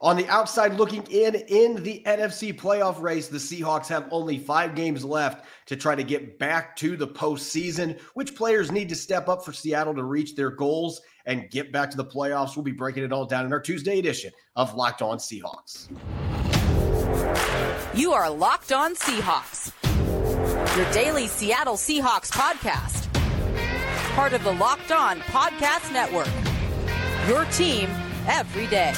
On the outside looking in, in the NFC playoff race, the Seahawks have only five games left to try to get back to the postseason. Which players need to step up for Seattle to reach their goals and get back to the playoffs? We'll be breaking it all down in our Tuesday edition of Locked On Seahawks. You are Locked On Seahawks, your daily Seattle Seahawks podcast. Part of the Locked On Podcast Network. Your team every day.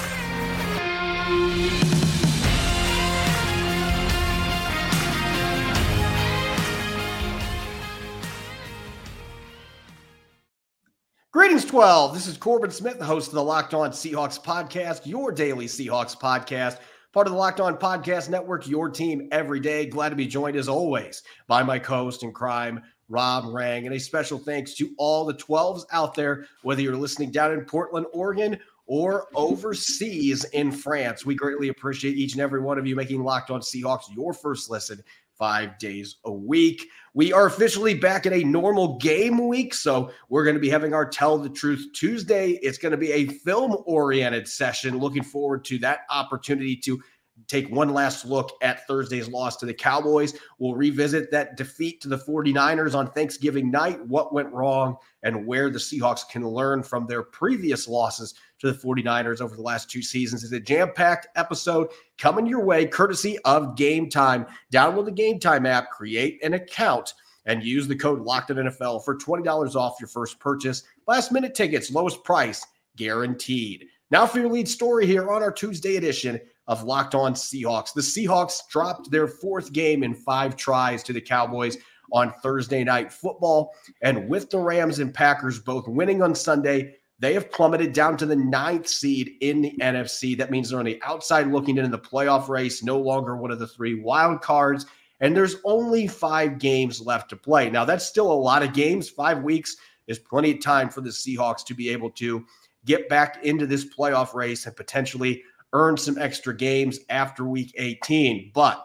Greetings, 12. This is Corbin Smith, the host of the Locked On Seahawks podcast, your daily Seahawks podcast, part of the Locked On Podcast Network, your team every day. Glad to be joined, as always, by my co host in crime, Rob Rang. And a special thanks to all the 12s out there, whether you're listening down in Portland, Oregon, or overseas in France. We greatly appreciate each and every one of you making Locked On Seahawks your first listen five days a week. We are officially back at a normal game week. So we're going to be having our Tell the Truth Tuesday. It's going to be a film oriented session. Looking forward to that opportunity to take one last look at Thursday's loss to the Cowboys. We'll revisit that defeat to the 49ers on Thanksgiving night, what went wrong, and where the Seahawks can learn from their previous losses to the 49ers over the last two seasons. It's a jam packed episode coming your way, courtesy of Game Time. Download the Game Time app, create an account, and use the code NFL for $20 off your first purchase. Last minute tickets, lowest price guaranteed. Now for your lead story here on our Tuesday edition of Locked On Seahawks. The Seahawks dropped their fourth game in five tries to the Cowboys on Thursday night football. And with the Rams and Packers both winning on Sunday, they have plummeted down to the ninth seed in the NFC. That means they're on the outside looking into the playoff race, no longer one of the three wild cards. And there's only five games left to play. Now, that's still a lot of games. Five weeks is plenty of time for the Seahawks to be able to get back into this playoff race and potentially earn some extra games after week 18. But,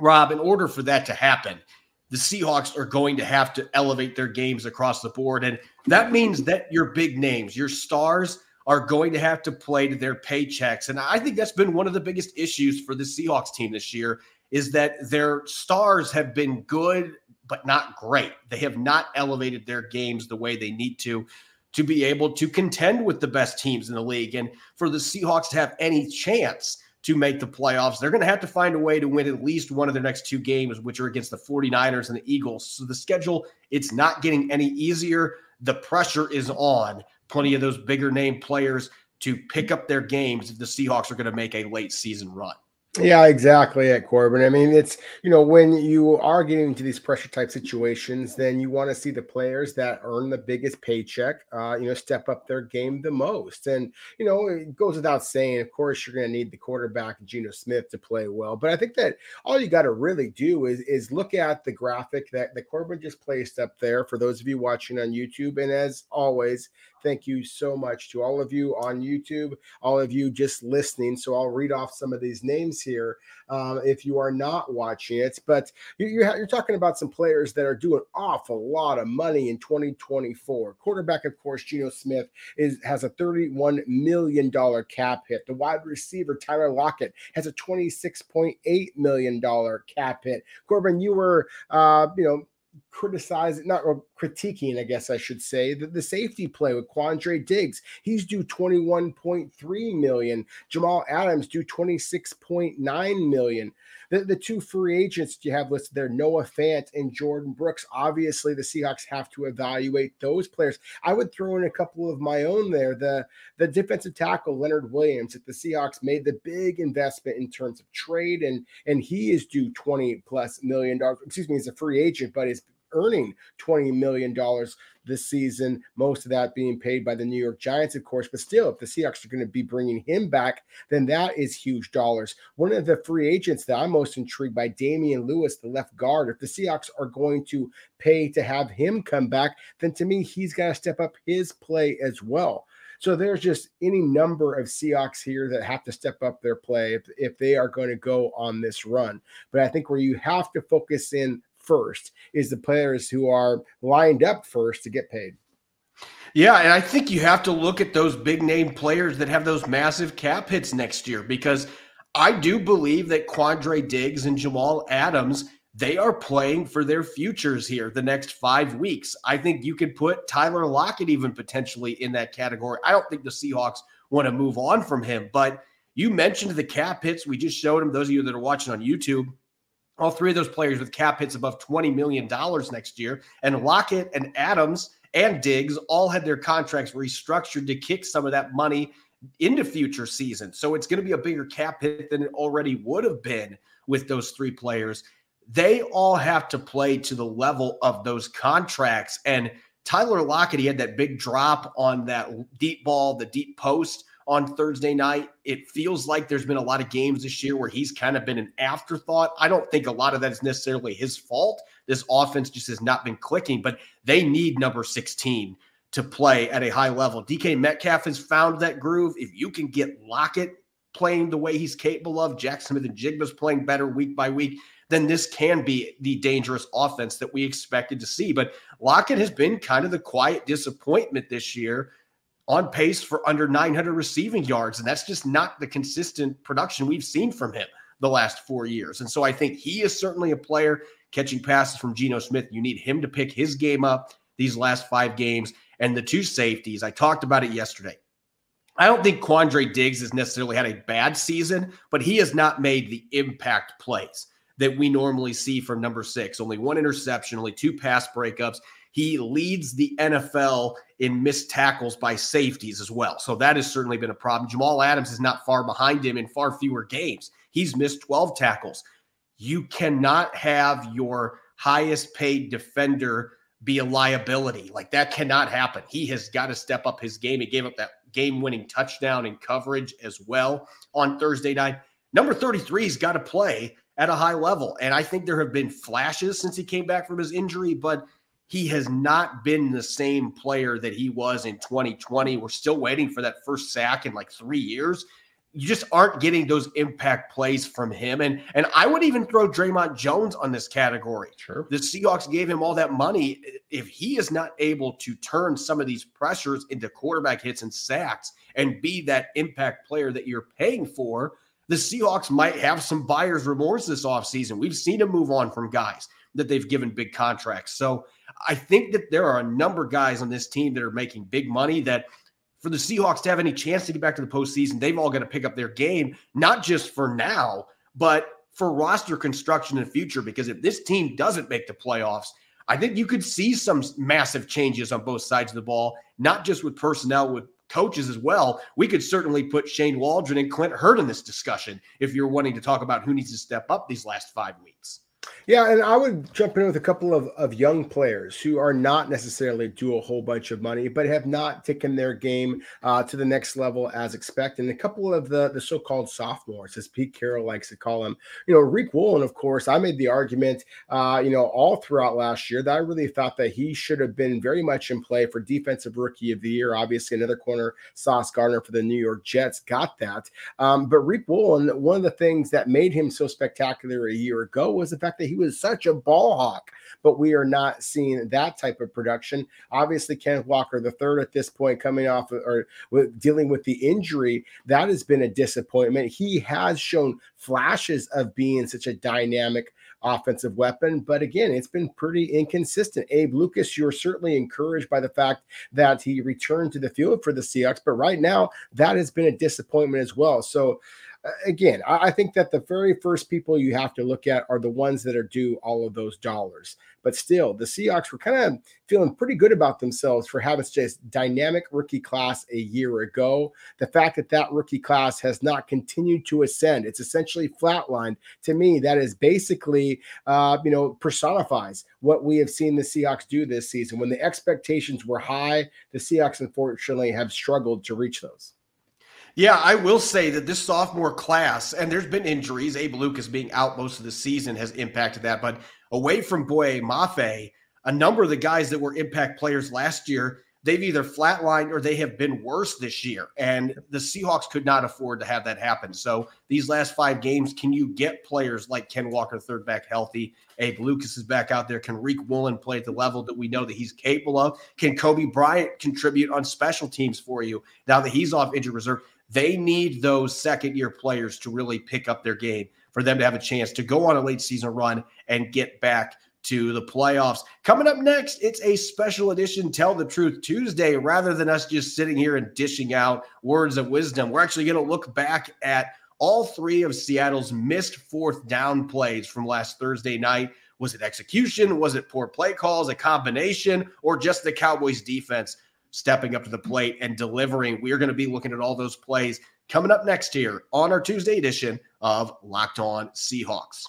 Rob, in order for that to happen, the Seahawks are going to have to elevate their games across the board. And that means that your big names, your stars, are going to have to play to their paychecks. And I think that's been one of the biggest issues for the Seahawks team this year is that their stars have been good, but not great. They have not elevated their games the way they need to to be able to contend with the best teams in the league. And for the Seahawks to have any chance to make the playoffs. They're going to have to find a way to win at least one of their next two games, which are against the 49ers and the Eagles. So the schedule, it's not getting any easier. The pressure is on plenty of those bigger name players to pick up their games if the Seahawks are going to make a late season run. Yeah, exactly at Corbin. I mean, it's you know when you are getting into these pressure type situations, then you want to see the players that earn the biggest paycheck, uh, you know, step up their game the most. And you know, it goes without saying, of course, you're going to need the quarterback Geno Smith to play well. But I think that all you got to really do is is look at the graphic that the Corbin just placed up there for those of you watching on YouTube. And as always, Thank you so much to all of you on YouTube, all of you just listening. So I'll read off some of these names here um, if you are not watching it. But you're, you're talking about some players that are doing awful lot of money in 2024. Quarterback, of course, Geno Smith is has a 31 million dollar cap hit. The wide receiver Tyler Lockett has a 26.8 million dollar cap hit. Corbin, you were, uh, you know criticizing, not critiquing, I guess I should say, the, the safety play with Quandre Diggs. He's due 21.3 million. Jamal Adams due 26.9 million. The, the two free agents you have listed there, Noah Fant and Jordyn Brooks. Obviously, the Seahawks have to evaluate those players. I would throw in a couple of my own there. The the defensive tackle Leonard Williams that the Seahawks made the big investment in terms of trade, and and he is due 20 plus million dollars. Excuse me, he's a free agent, but is earning $20 million this season, most of that being paid by the New York Giants, of course. But still, if the Seahawks are going to be bringing him back, then that is huge dollars. One of the free agents that I'm most intrigued by, Damien Lewis, the left guard. If the Seahawks are going to pay to have him come back, then to me, he's got to step up his play as well. So there's just any number of Seahawks here that have to step up their play if, if they are going to go on this run. But I think where you have to focus in first is the players who are lined up first to get paid. Yeah, and I think you have to look at those big name players that have those massive cap hits next year because I do believe that Quandre Diggs and Jamal Adams they are playing for their futures here the next five weeks. I think you could put Tyler Lockett even potentially in that category. I don't think the Seahawks want to move on from him, but you mentioned the cap hits. We just showed them, those of you that are watching on YouTube, all three of those players with cap hits above $20 million next year. And Lockett and Adams and Diggs all had their contracts restructured to kick some of that money into future seasons. So it's going to be a bigger cap hit than it already would have been with those three players they all have to play to the level of those contracts. And Tyler Lockett, he had that big drop on that deep ball, the deep post on Thursday night. It feels like there's been a lot of games this year where he's kind of been an afterthought. I don't think a lot of that is necessarily his fault. This offense just has not been clicking, but they need number 16 to play at a high level. DK Metcalf has found that groove. If you can get Lockett playing the way he's capable of, Jaxon Smith-Njigba's playing better week by week, then this can be the dangerous offense that we expected to see. But Lockett has been kind of the quiet disappointment this year on pace for under 900 receiving yards. And that's just not the consistent production we've seen from him the last four years. And so I think he is certainly a player catching passes from Geno Smith. You need him to pick his game up these last five games. And the two safeties, I talked about it yesterday. I don't think Quandre Diggs has necessarily had a bad season, but he has not made the impact plays that we normally see from number six. Only one interception, only two pass breakups. He leads the NFL in missed tackles by safeties as well. So that has certainly been a problem. Jamal Adams is not far behind him in far fewer games. He's missed 12 tackles. You cannot have your highest paid defender be a liability. Like that cannot happen. He has got to step up his game. He gave up that game winning touchdown in coverage as well on Thursday night. Number 33's got to play at a high level. And I think there have been flashes since he came back from his injury, but he has not been the same player that he was in 2020. We're still waiting for that first sack in like three years. You just aren't getting those impact plays from him. And and I would even throw Dre'Mont Jones on this category. Sure. The Seahawks gave him all that money. If he is not able to turn some of these pressures into quarterback hits and sacks and be that impact player that you're paying for, the Seahawks might have some buyer's remorse this offseason. We've seen him move on from guys that they've given big contracts. So I think that there are a number of guys on this team that are making big money that for the Seahawks to have any chance to get back to the postseason, they've all got to pick up their game, not just for now, but for roster construction in the future. Because if this team doesn't make the playoffs, I think you could see some massive changes on both sides of the ball, not just with personnel, with coaches as well. We could certainly put Shane Waldron and Clint Hurtt in this discussion if you're wanting to talk about who needs to step up these last five weeks. Yeah, and I would jump in with a couple of, of young players who are not necessarily do a whole bunch of money, but have not taken their game uh, to the next level as expected. And a couple of the, the so-called sophomores, as Pete Carroll likes to call them. You know, Riq Woolen, of course, I made the argument, uh, you know, all throughout last year that I really thought that he should have been very much in play for Defensive Rookie of the Year. Obviously, another corner, Sauce Gardner for the New York Jets, got that. Um, but Riq Woolen, one of the things that made him so spectacular a year ago was the fact that he was such a ball hawk, but we are not seeing that type of production. Obviously, Kenneth Walker, the third at this point, coming off or dealing with the injury, that has been a disappointment. He has shown flashes of being such a dynamic offensive weapon. But again, it's been pretty inconsistent. Abe Lucas, you're certainly encouraged by the fact that he returned to the field for the Seahawks, but right now that has been a disappointment as well. So again, I, think that the very first people you have to look at are the ones that are due all of those dollars. But still, the Seahawks were kind of feeling pretty good about themselves for having such a dynamic rookie class a year ago. The fact that that rookie class has not continued to ascend, it's essentially flatlined. To me, that is basically, uh, you know, personifies what we have seen the Seahawks do this season. When the expectations were high, the Seahawks unfortunately have struggled to reach those. Yeah, I will say that this sophomore class, and there's been injuries. Abe Lucas being out most of the season has impacted that. But away from Boye Mafe, a number of the guys that were impact players last year, they've either flatlined or they have been worse this year. And the Seahawks could not afford to have that happen. So these last five games, can you get players like Ken Walker, third back, healthy? Abe Lucas is back out there. Can Riq Woolen play at the level that we know that he's capable of? Can Coby Bryant contribute on special teams for you now that he's off injured reserve? They need those second year players to really pick up their game for them to have a chance to go on a late season run and get back to the playoffs. Coming up next, it's a special edition Tell the Truth Tuesday. Rather than us just sitting here and dishing out words of wisdom, we're actually going to look back at all three of Seattle's missed fourth down plays from last Thursday night. Was it execution? Was it poor play calls, a combination, or just the Cowboys defense stepping up to the plate and delivering? We are going to be looking at all those plays coming up next here on our Tuesday edition of Locked On Seahawks.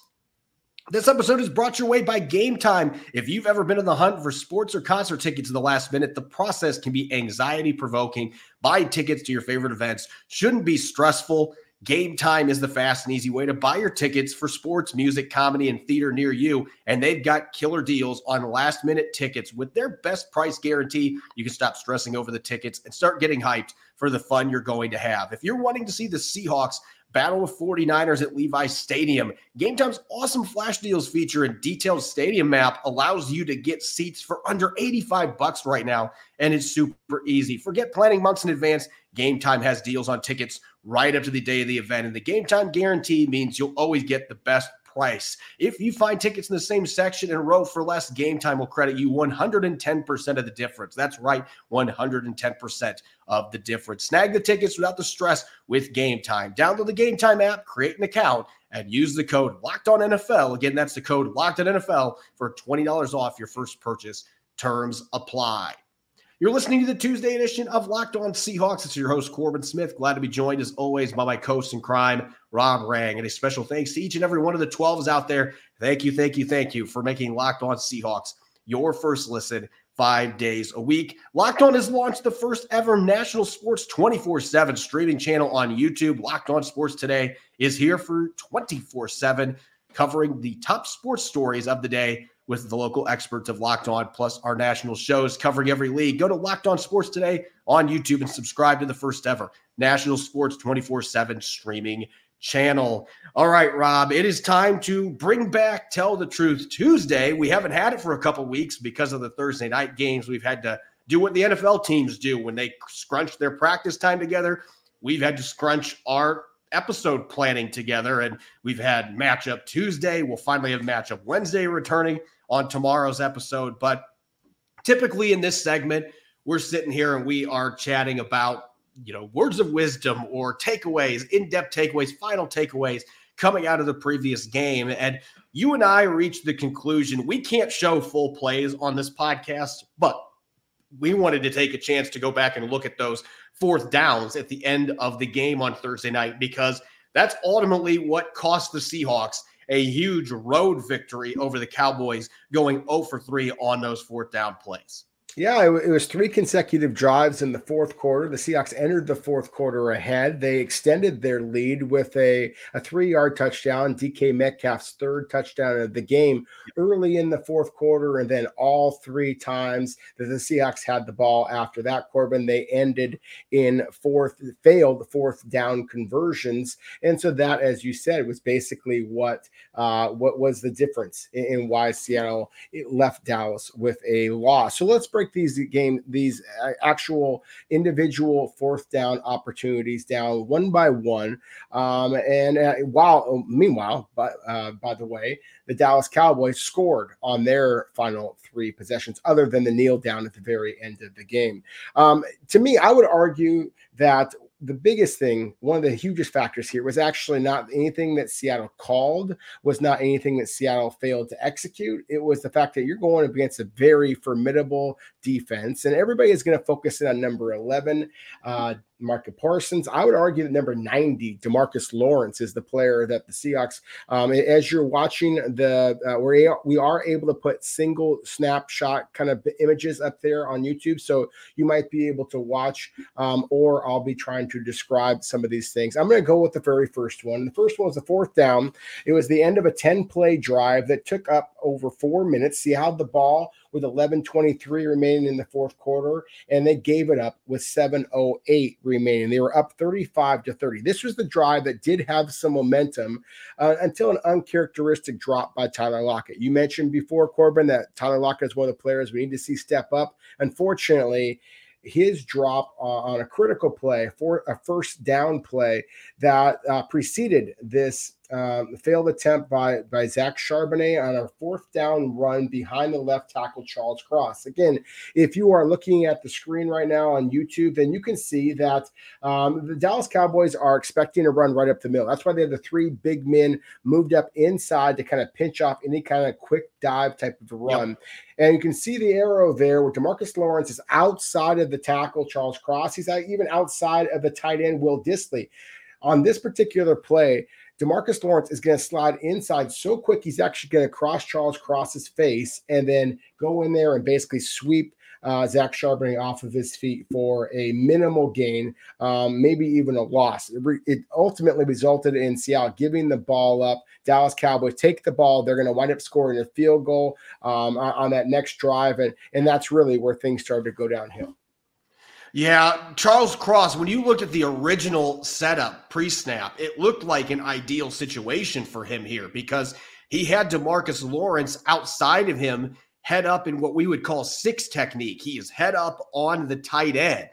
This episode is brought your way by Game Time. If you've ever been in the hunt for sports or concert tickets in the last minute, the process can be anxiety provoking. Buying tickets to your favorite events shouldn't be stressful. Game Time is the fast and easy way to buy your tickets for sports, music, comedy, and theater near you. And they've got killer deals on last minute tickets with their best price guarantee. You can stop stressing over the tickets and start getting hyped for the fun you're going to have. If you're wanting to see the Seahawks Battle of 49ers at Levi Stadium. Game Time's awesome flash deals feature and detailed stadium map allows you to get seats for under 85 bucks right now, and it's super easy. Forget planning months in advance. Game Time has deals on tickets right up to the day of the event, and the Game Time guarantee means you'll always get the best price. If you find tickets in the same section and row for less, Game Time will credit you 110% of the difference. That's right, 110% of the difference. Snag the tickets without the stress with Game Time. Download the Game Time app, create an account, and use the code Locked On NFL. Again, that's the code Locked On NFL for $20 off your first purchase. Terms apply. You're listening to the Tuesday edition of Locked On Seahawks. It's your host, Corbin Smith. Glad to be joined as always by my co-host in crime, Rob Rang. And a special thanks to each and every one of the 12s out there. Thank you, thank you, thank you for making Locked On Seahawks your first listen five days a week. Locked On has launched the first ever national sports 24 7 streaming channel on YouTube. Locked On Sports Today is here for 24 7, covering the top sports stories of the day with the local experts of Locked On, plus our national shows covering every league. Go to Locked On Sports today on YouTube and subscribe to the first ever national sports 24 7 streaming channel. All right, Rob, it is time to bring back Tell the Truth Tuesday. We haven't had it for a couple weeks because of the Thursday night games. We've had to do what the NFL teams do when they scrunch their practice time together. We've had to scrunch our episode planning together, and we've had matchup Tuesday. We'll finally have matchup Wednesday returning on tomorrow's episode. But typically in this segment, we're sitting here and we are chatting about, you know, words of wisdom or takeaways, in depth takeaways, final takeaways coming out of the previous game. And you and I reached the conclusion we can't show full plays on this podcast, but we wanted to take a chance to go back and look at those fourth downs at the end of the game on Thursday night because that's ultimately what cost the Seahawks a huge road victory over the Cowboys, going 0 for 3 on those fourth down plays. Yeah, it, was three consecutive drives in the fourth quarter. The Seahawks entered the fourth quarter ahead. They extended their lead with a, a three yard touchdown, DK Metcalf's third touchdown of the game early in the fourth quarter. And then all three times that the Seahawks had the ball after that, Corbin, they ended in fourth, failed fourth down conversions. And so that, as you said, was basically what uh, what was the difference in, in why Seattle left Dallas with a loss. So let's break break these game these uh, actual individual fourth down opportunities down one by one. Um, and uh, while oh, meanwhile, but uh, by the way, the Dallas Cowboys scored on their final three possessions, other than the kneel down at the very end of the game. Um, to me, I would argue that the biggest thing, one of the hugest factors here was actually not anything that Seattle called, was not anything that Seattle failed to execute. It was the fact that you're going against a very formidable defense, and everybody is going to focus in on number 11. Uh, Micah Parsons. I would argue that number 90, Demarcus Lawrence, is the player that the Seahawks, um, as you're watching the, uh, we we are able to put single snapshot kind of images up there on YouTube. So you might be able to watch, um, or I'll be trying to describe some of these things. I'm going to go with the very first one. The first one was the fourth down. It was the end of a 10 play drive that took up over four minutes. See how the ball with 11:23 remaining in the fourth quarter, and they gave it up with 7:08 remaining. They were up 35 to 30. This was the drive that did have some momentum uh, until an uncharacteristic drop by Tyler Lockett. You mentioned before, Corbin, that Tyler Lockett is one of the players we need to see step up. Unfortunately, his drop uh, on a critical play for a first down play that uh, preceded this um, failed attempt by by Zach Charbonnet on a fourth down run behind the left tackle Charles Cross. Again, if you are looking at the screen right now on YouTube, then you can see that um, the Dallas Cowboys are expecting to run right up the middle. That's why they have the three big men moved up inside to kind of pinch off any kind of quick dive type of run. Yep. And you can see the arrow there where Demarcus Lawrence is outside of the tackle Charles Cross. He's even outside of the tight end Will Dissly. On this particular play, Demarcus Lawrence is going to slide inside so quick, he's actually going to cross Charles Cross's face and then go in there and basically sweep uh, Zach Charbonnet off of his feet for a minimal gain, um, maybe even a loss. It, re- it, ultimately resulted in Seattle giving the ball up. Dallas Cowboys take the ball. They're going to wind up scoring a field goal um, on, on that next drive. And, and that's really where things started to go downhill. Yeah, Charles Cross, when you looked at the original setup pre snap, it looked like an ideal situation for him here because he had Demarcus Lawrence outside of him, head up in what we would call six technique. He is head up on the tight end.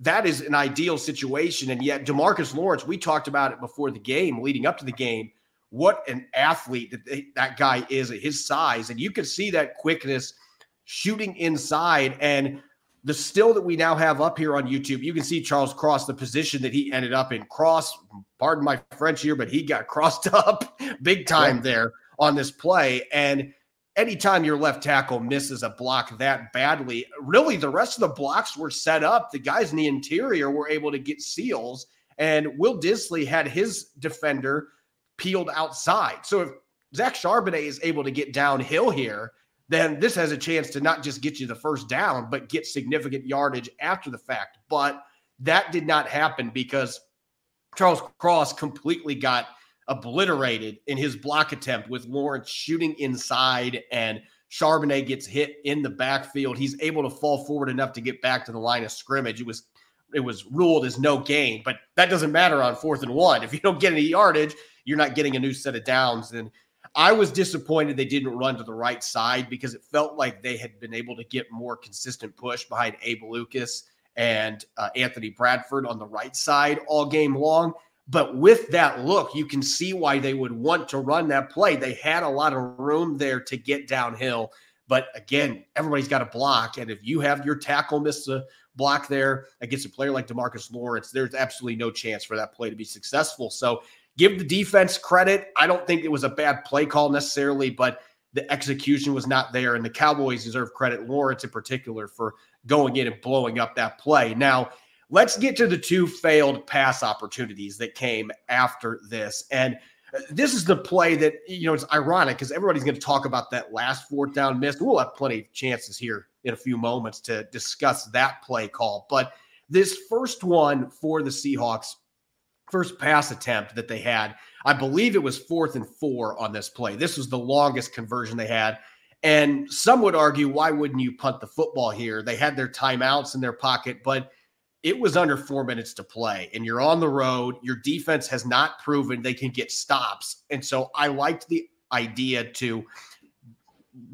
That is an ideal situation. And yet, Demarcus Lawrence, we talked about it before the game, leading up to the game. What an athlete that they, that guy is at his size. And you can see that quickness shooting inside. And the still that we now have up here on YouTube, you can see Charles Cross, the position that he ended up in. Cross, pardon my French here, but he got crossed up big time there on this play. And anytime your left tackle misses a block that badly, really the rest of the blocks were set up. The guys in the interior were able to get seals, and Will Dissly had his defender peeled outside. So if Zach Charbonnet is able to get downhill here, then this has a chance to not just get you the first down, but get significant yardage after the fact. But that did not happen because Charles Cross completely got obliterated in his block attempt with Lawrence shooting inside and Charbonnet gets hit in the backfield. He's able to fall forward enough to get back to the line of scrimmage. It was it was ruled as no gain, but that doesn't matter on fourth and one. If you don't get any yardage, you're not getting a new set of downs. And I was disappointed they didn't run to the right side because it felt like they had been able to get more consistent push behind Abe Lucas and uh, Anthony Bradford on the right side all game long. But with that look, you can see why they would want to run that play. They had a lot of room there to get downhill. But again, everybody's got a block. And if you have your tackle miss a block there against a player like Demarcus Lawrence, there's absolutely no chance for that play to be successful. So give the defense credit. I don't think it was a bad play call necessarily, but the execution was not there. And the Cowboys deserve credit, Lawrence in particular, for going in and blowing up that play. Now, let's get to the two failed pass opportunities that came after this. And uh, this is the play that, you know, it's ironic because everybody's going to talk about that last fourth down miss. We'll have plenty of chances here in a few moments to discuss that play call. But this first one for the Seahawks first pass attempt that they had. I believe it was fourth and four on this play. This was the longest conversion they had. And some would argue, why wouldn't you punt the football here? They had their timeouts in their pocket, but it was under four minutes to play. And you're on the road. Your defense has not proven they can get stops. And so I liked the idea to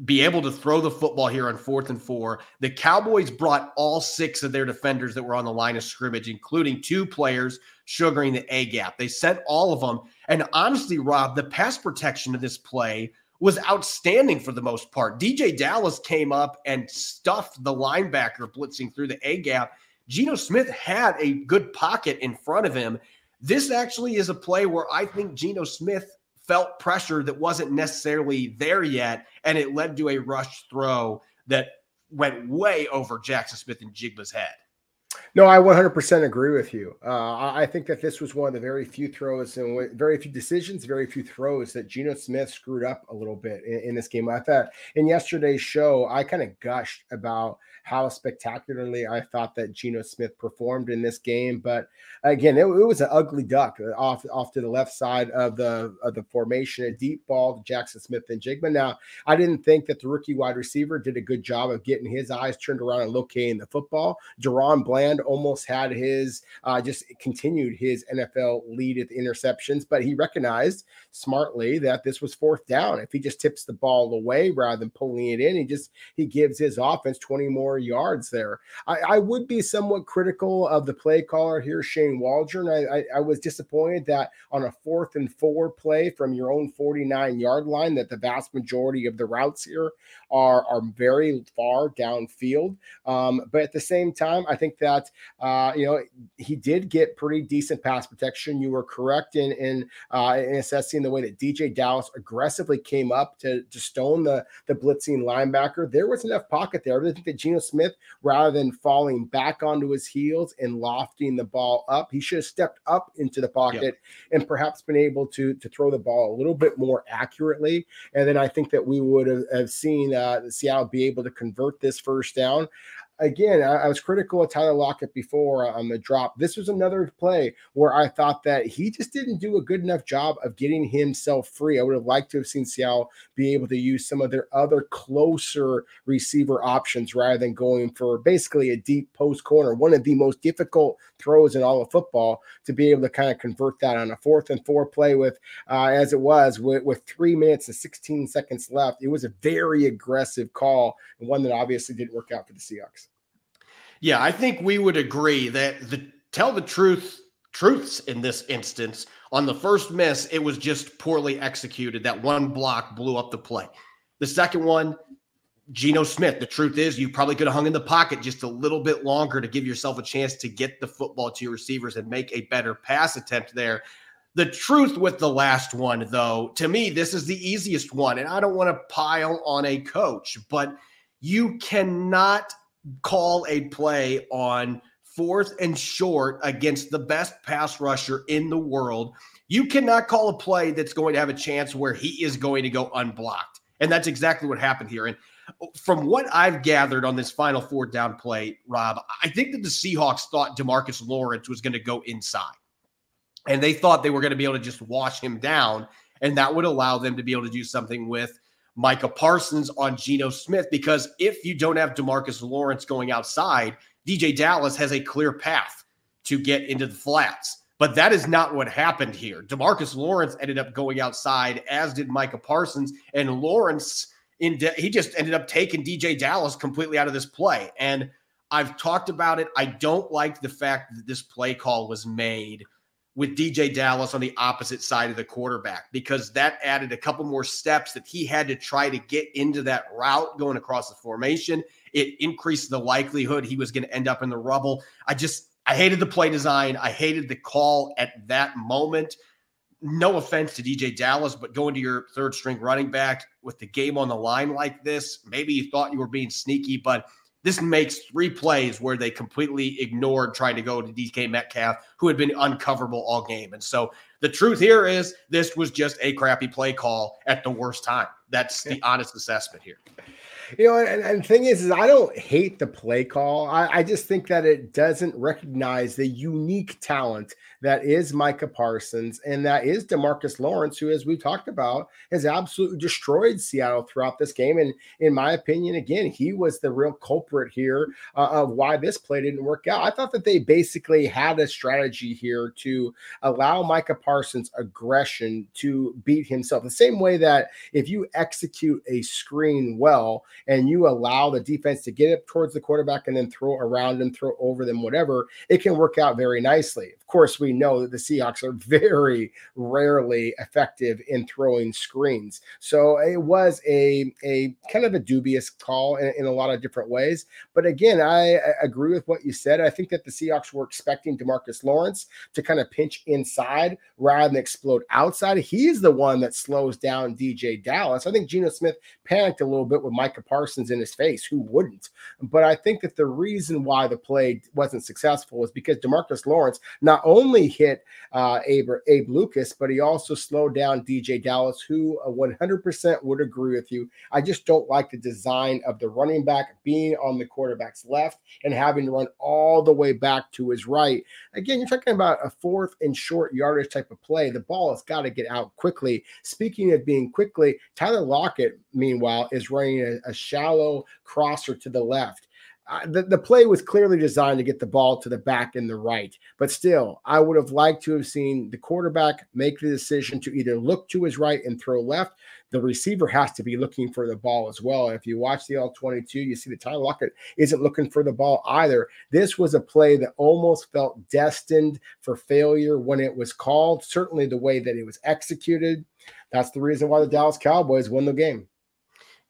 be able to throw the football here on fourth and four. The Cowboys brought all six of their defenders that were on the line of scrimmage, including two players sugaring the A gap. They sent all of them. And honestly, Rob, the pass protection of this play was outstanding for the most part. DJ Dallas came up and stuffed the linebacker blitzing through the A gap. Geno Smith had a good pocket in front of him. This actually is a play where I think Geno Smith felt pressure that wasn't necessarily there yet, and it led to a rush throw that went way over Jaxon Smith-Njigba's head. No, I 100% agree with you. Uh, I think that this was one of the very few throws and very few decisions, very few throws that Geno Smith screwed up a little bit in, in this game. I thought in yesterday's show, I kind of gushed about how spectacularly I thought that Geno Smith performed in this game. But again, it, it, was an ugly duck off off to the left side of the of the formation, a deep ball to Jaxon Smith-Njigba. Now, I didn't think that the rookie wide receiver did a good job of getting his eyes turned around and locating the football. DaRon Bland almost had his uh, just continued his NFL lead at the interceptions, but he recognized smartly that this was fourth down. If he just tips the ball away rather than pulling it in, he just he gives his offense 20 more yards there. I, I would be somewhat critical of the play caller here, Shane Waldron. I, I, I was disappointed that on a fourth and four play from your own 49 yard line, that the vast majority of the routes here are are very far downfield. Um, but at the same time, I think that uh, you know he did get pretty decent pass protection. You were correct in in, uh, in assessing the way that DJ Dallas aggressively came up to to stone the the blitzing linebacker. There was enough pocket there. I think that Geno Smith, rather than falling back onto his heels and lofting the ball up, he should have stepped up into the pocket yep. and perhaps been able to to throw the ball a little bit more accurately. And then I think that we would have, have seen uh, Seattle be able to convert this first down again, I, I, was critical of Tyler Lockett before on the drop. This was another play where I thought that he just didn't do a good enough job of getting himself free. I would have liked to have seen Seattle be able to use some of their other closer receiver options rather than going for basically a deep post corner, one of the most difficult throws in all of football, to be able to kind of convert that on a fourth and four play with, uh, as it was, with, with three minutes and 16 seconds left. It was a very aggressive call and one that obviously didn't work out for the Seahawks. Yeah, I think we would agree that the tell the truth truths in this instance on the first miss it was just poorly executed. That one block blew up the play. The second one Geno Smith the truth is you probably could have hung in the pocket just a little bit longer to give yourself a chance to get the football to your receivers and make a better pass attempt there. The truth with the last one though to me this is the easiest one and I don't want to pile on a coach but you cannot call a play on fourth and short against the best pass rusher in the world, you cannot call a play that's going to have a chance where he is going to go unblocked. And that's exactly what happened here. And oh, from what I've gathered on this final four down play, Rob, I think that the Seahawks thought Demarcus Lawrence was going to go inside. And they thought they were going to be able to just wash him down. And that would allow them to be able to do something with Micah Parsons on Geno Smith because if you don't have Demarcus Lawrence going outside, DJ Dallas has a clear path to get into the flats. But that is not what happened here. Demarcus Lawrence ended up going outside, as did Micah Parsons, and Lawrence in de- he just ended up taking DJ Dallas completely out of this play. And I've talked about it. I don't like the fact that this play call was made with DJ Dallas on the opposite side of the quarterback because that added a couple more steps that he had to try to get into that route going across the formation. It increased the likelihood he was going to end up in the rubble. I just, I hated the play design. I hated the call at that moment. No offense to DJ Dallas, but going to your third string running back with the game on the line like this, maybe you thought you were being sneaky, but this makes three plays where they completely ignored trying to go to DK Metcalf, who had been uncoverable all game. And so the truth here is this was just a crappy play call at the worst time. That's the honest assessment here. You know, and, and the thing is, is I don't hate the play call. I, I just think that it doesn't recognize the unique talent that is Micah Parsons and that is Demarcus Lawrence, who, as we talked about, has absolutely destroyed Seattle throughout this game. And in my opinion, again, he was the real culprit here uh, of why this play didn't work out. I thought that they basically had a strategy here to allow Micah Parsons' aggression to beat himself. The same way that if you execute a screen well and you allow the defense to get up towards the quarterback and then throw around and throw over them, whatever, it can work out very nicely. Of course, we know that the Seahawks are very rarely effective in throwing screens. So it was a, a kind of a dubious call in, in a lot of different ways. But again, I, I agree with what you said. I think that the Seahawks were expecting Demarcus Lawrence to kind of pinch inside rather than explode outside. He's the one that slows down DJ Dallas. I think Geno Smith panicked a little bit with Micah Micah Parsons in his face. Who wouldn't? But I think that the reason why the play wasn't successful was because Demarcus Lawrence not only hit uh, Abe, Abe Lucas, but he also slowed down DJ Dallas, who 100% uh, would agree with you. I just don't like the design of the running back being on the quarterback's left and having to run all the way back to his right. Again, you're talking about a fourth and short yardage type of play. The ball has got to get out quickly. Speaking of being quickly, Tyler Lockett, meanwhile, is running a, a shallow crosser to the left the, the play was clearly designed to get the ball to the back and the right. But still, I would have liked to have seen the quarterback make the decision to either look to his right and throw left. The receiver has to be looking for the ball as well. If you watch the All-22, you see the Tyler Lockett isn't looking for the ball either. This was a play that almost felt destined for failure when it was called. Certainly the way that it was executed. That's the reason why the Dallas Cowboys won the game.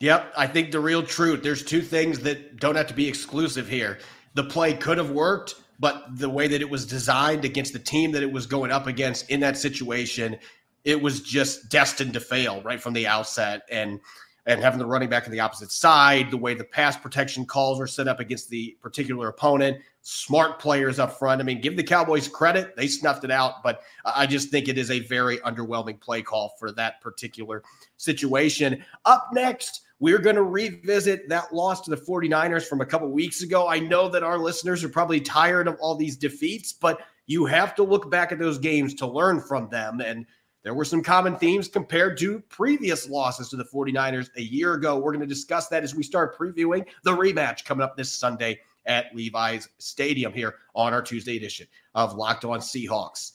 Yep, I think the real truth. There's two things that don't have to be exclusive here. The play could have worked, but the way that it was designed against the team that it was going up against in that situation, it was just destined to fail right from the outset. And and having the running back on the opposite side, the way the pass protection calls were set up against the particular opponent, smart players up front. I mean, give the Cowboys credit. They snuffed it out, but I just think it is a very underwhelming play call for that particular situation. Up next, we're going to revisit that loss to the 49ers from a couple weeks ago. I know that our listeners are probably tired of all these defeats, but you have to look back at those games to learn from them. And there were some common themes compared to previous losses to the 49ers a year ago. We're going to discuss that as we start previewing the rematch coming up this Sunday at Levi's Stadium here on our Tuesday edition of Locked On Seahawks.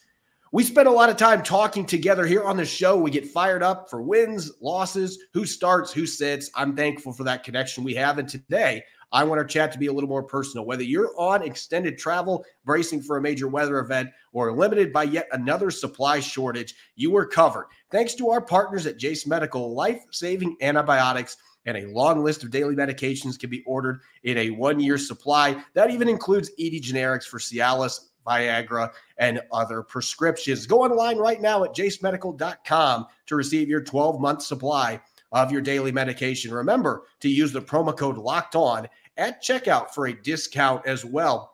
We spend a lot of time talking together here on the show. We get fired up for wins, losses, who starts, who sits. I'm thankful for that connection we have. And today, I want our chat to be a little more personal. Whether you're on extended travel, bracing for a major weather event, or limited by yet another supply shortage, you are covered. Thanks to our partners at Jase Medical, life saving antibiotics and a long list of daily medications can be ordered in a one year supply. That even includes ED generics for Cialis, Viagra, and other prescriptions. Go online right now at jasemedical.com to receive your 12 month supply of your daily medication. Remember to use the promo code locked on at checkout for a discount as well.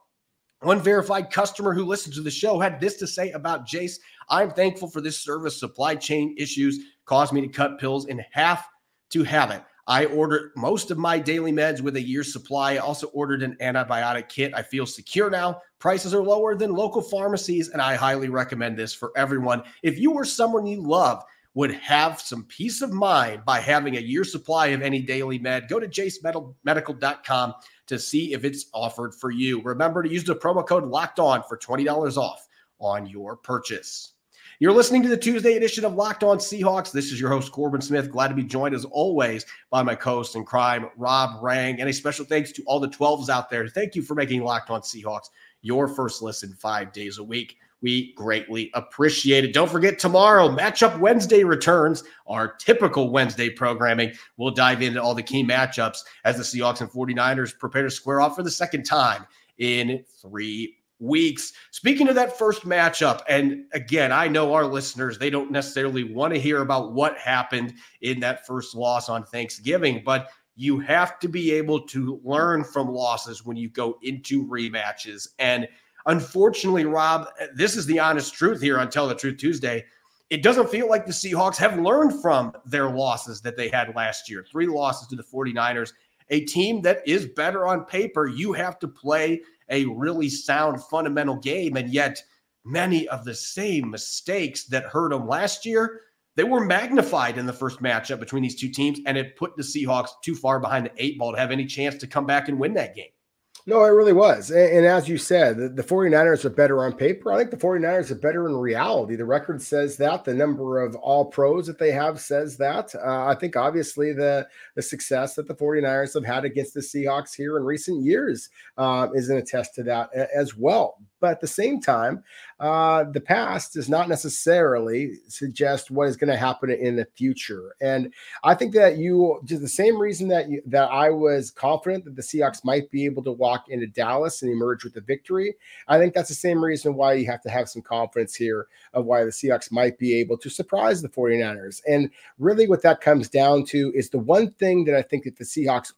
One verified customer who listened to the show had this to say about Jase. I'm thankful for this service. Supply chain issues caused me to cut pills in half to have it. I ordered most of my daily meds with a year's supply. I also ordered an antibiotic kit. I feel secure now. Prices are lower than local pharmacies, and I highly recommend this for everyone. If you or someone you love would have some peace of mind by having a year supply of any daily med, go to jasemedical.com to see if it's offered for you. Remember to use the promo code locked on for $20 off on your purchase. You're listening to the Tuesday edition of Locked On Seahawks. This is your host, Corbin Smith. Glad to be joined as always by my co host in crime, Rob Rang. And a special thanks to all the 12s out there. Thank you for making Locked On Seahawks your first listen five days a week. We greatly appreciate it. Don't forget, tomorrow, Matchup Wednesday returns, our typical Wednesday programming. We'll dive into all the key matchups as the Seahawks and 49ers prepare to square off for the second time in three weeks. Speaking of that first matchup, and again, I know our listeners, they don't necessarily want to hear about what happened in that first loss on Thanksgiving, but you have to be able to learn from losses when you go into rematches. And unfortunately, Rob, this is the honest truth here on Tell the Truth Tuesday. It doesn't feel like the Seahawks have learned from their losses that they had last year. Three losses to the 49ers, a team that is better on paper. You have to play a really sound fundamental game. And yet, many of the same mistakes that hurt them last year, they were magnified in the first matchup between these two teams, and it put the Seahawks too far behind the eight ball to have any chance to come back and win that game. No, it really was. And, and, as you said, the, the 49ers are better on paper. I think the 49ers are better in reality. The record says that. The number of all pros that they have says that. Uh, I think obviously the, the success that the 49ers have had against the Seahawks here in recent years uh, is an attest to that as well. But at the same time, uh, the past does not necessarily suggest what is going to happen in the future. And I think that you, just the same reason that you, that I was confident that the Seahawks might be able to walk into Dallas and emerge with a victory. I think that's the same reason why you have to have some confidence here of why the Seahawks might be able to surprise the 49ers. And really, what that comes down to is the one thing that I think that the Seahawks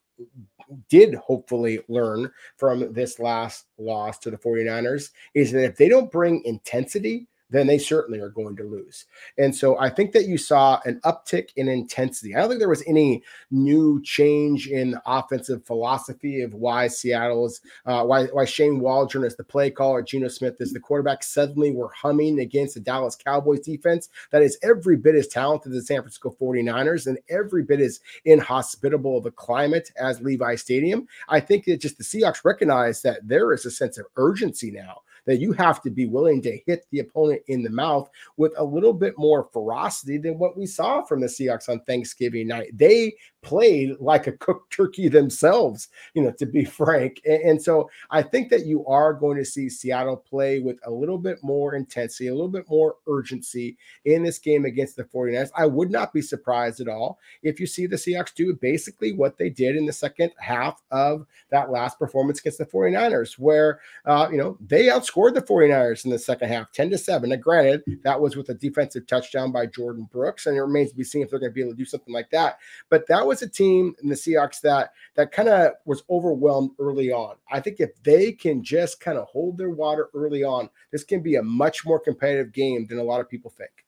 did hopefully learn from this last loss to the 49ers is that if they don't bring intensity, then they certainly are going to lose. And so I think that you saw an uptick in intensity. I don't think there was any new change in offensive philosophy of why Seattle's, uh, why, why Shane Waldron is the play caller, Geno Smith is the quarterback, suddenly were humming against the Dallas Cowboys defense that is every bit as talented as the San Francisco 49ers and every bit as inhospitable of a climate as Levi Stadium. I think that just the Seahawks recognize that there is a sense of urgency now that you have to be willing to hit the opponent in the mouth with a little bit more ferocity than what we saw from the Seahawks on Thanksgiving night. They played like a cooked turkey themselves, you know, to be frank. And, and, so I think that you are going to see Seattle play with a little bit more intensity, a little bit more urgency in this game against the 49ers. I would not be surprised at all if you see the Seahawks do basically what they did in the second half of that last performance against the 49ers, where, uh, you know, they outscored the 49ers in the second half 10 to 7. Now, granted, that was with a defensive touchdown by Jordyn Brooks, and it remains to be seen if they're going to be able to do something like that. But that was was a team in the Seahawks that that kind of was overwhelmed early on. I think if they can just kind of hold their water early on, this can be a much more competitive game than a lot of people think.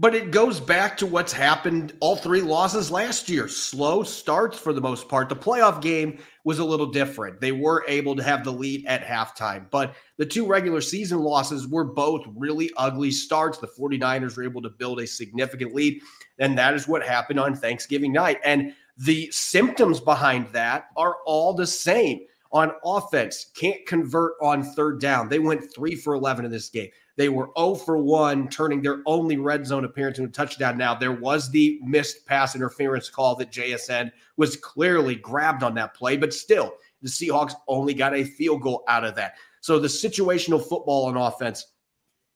But it goes back to what's happened all three losses last year. Slow starts for the most part. The playoff game was a little different. They were able to have the lead at halftime, but the two regular season losses were both really ugly starts. The 49ers were able to build a significant lead, and that is what happened on Thanksgiving night. And the symptoms behind that are all the same. On offense, can't convert on third down. They went three for 11 in this game. They were 0 for 1, turning their only red zone appearance into a touchdown. Now, there was the missed pass interference call that JSN was clearly grabbed on that play, but still, the Seahawks only got a field goal out of that. So the situational football on offense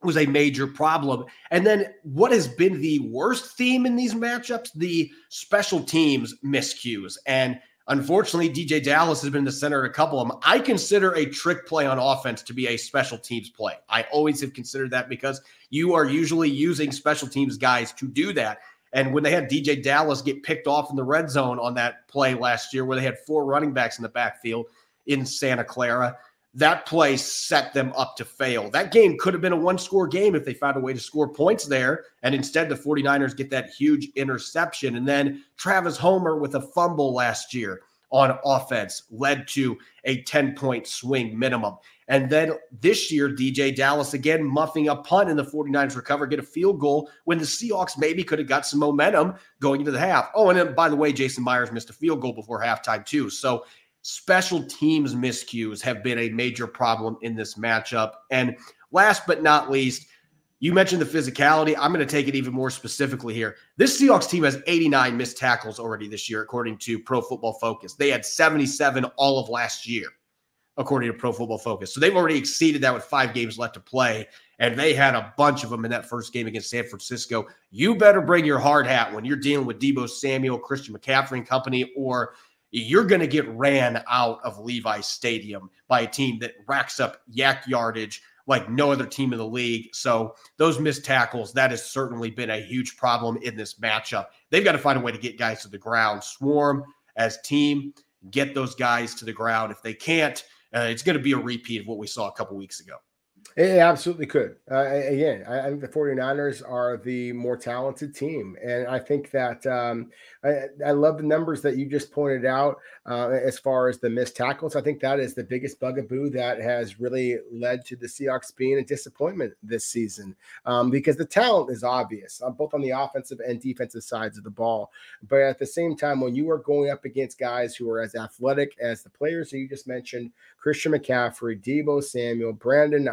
was a major problem. And then what has been the worst theme in these matchups? The special teams miscues. And Unfortunately, DeeJay Dallas has been the center of a couple of them. I consider a trick play on offense to be a special teams play. I always have considered that because you are usually using special teams guys to do that. And when they had DeeJay Dallas get picked off in the red zone on that play last year, where they had four running backs in the backfield in Santa Clara, that play set them up to fail. That game could have been a one score game if they found a way to score points there. And instead, the 49ers get that huge interception. And then Travis Homer with a fumble last year on offense led to a 10 point swing minimum. And then this year, DeeJay Dallas again muffing a punt and the 49ers recover, get a field goal when the Seahawks maybe could have got some momentum going into the half. Oh, and then by the way, Jason Myers missed a field goal before halftime, too. So special teams miscues have been a major problem in this matchup. And last but not least, you mentioned the physicality. I'm going to take it even more specifically here. This Seahawks team has 89 missed tackles already this year, according to Pro Football Focus. They had 77 all of last year, according to Pro Football Focus. So they've already exceeded that with five games left to play. And they had a bunch of them in that first game against San Francisco. You better bring your hard hat when you're dealing with Deebo Samuel, Christian McCaffrey and company, or you're going to get ran out of Levi Stadium by a team that racks up YAC yardage like no other team in the league. So those missed tackles, that has certainly been a huge problem in this matchup. They've got to find a way to get guys to the ground, swarm as team, get those guys to the ground. If they can't, uh, it's going to be a repeat of what we saw a couple weeks ago. It absolutely could. Uh, again, I, I, think the 49ers are the more talented team. And I think that um, I, I, love the numbers that you just pointed out uh, as far as the missed tackles. I think that is the biggest bugaboo that has really led to the Seahawks being a disappointment this season um, because the talent is obvious, uh, both on the offensive and defensive sides of the ball. But at the same time, when you are going up against guys who are as athletic as the players that you just mentioned, Christian McCaffrey, Deebo Samuel, Brandon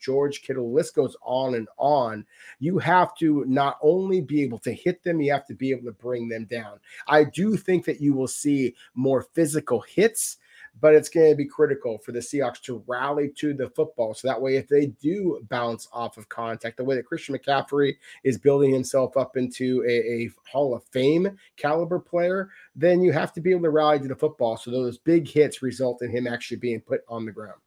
George Kittle, list goes on and on. You have to not only be able to hit them, you have to be able to bring them down. I do think that you will see more physical hits but it's going to be critical for the Seahawks to rally to the football. So that way, if they do bounce off of contact, the way that Christian McCaffrey is building himself up into a, a Hall of Fame caliber player, then you have to be able to rally to the football. So those big hits result in him actually being put on the ground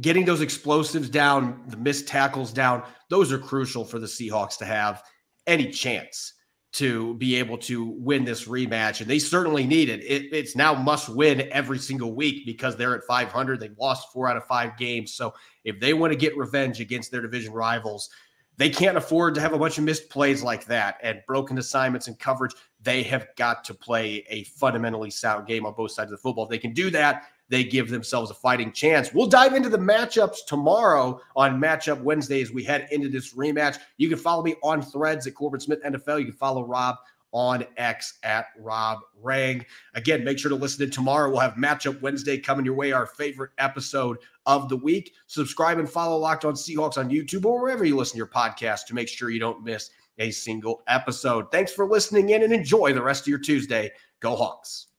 getting those explosives down, the missed tackles down, those are crucial for the Seahawks to have any chance to be able to win this rematch. And they certainly need it. it. It's now must win every single week because they're at 500. They've lost four out of five games. So if they want to get revenge against their division rivals, they can't afford to have a bunch of missed plays like that and broken assignments and coverage. They have got to play a fundamentally sound game on both sides of the football. If they can do that, they give themselves a fighting chance. We'll dive into the matchups tomorrow on Matchup Wednesday as we head into this rematch. You can follow me on threads at Corbin Smith NFL. You can follow Rob on X at Rob Rang. Again, make sure to listen in tomorrow. We'll have Matchup Wednesday coming your way, our favorite episode of the week. Subscribe and follow Locked On Seahawks on YouTube or wherever you listen to your podcast to make sure you don't miss a single episode. Thanks for listening in and enjoy the rest of your Tuesday. Go Hawks.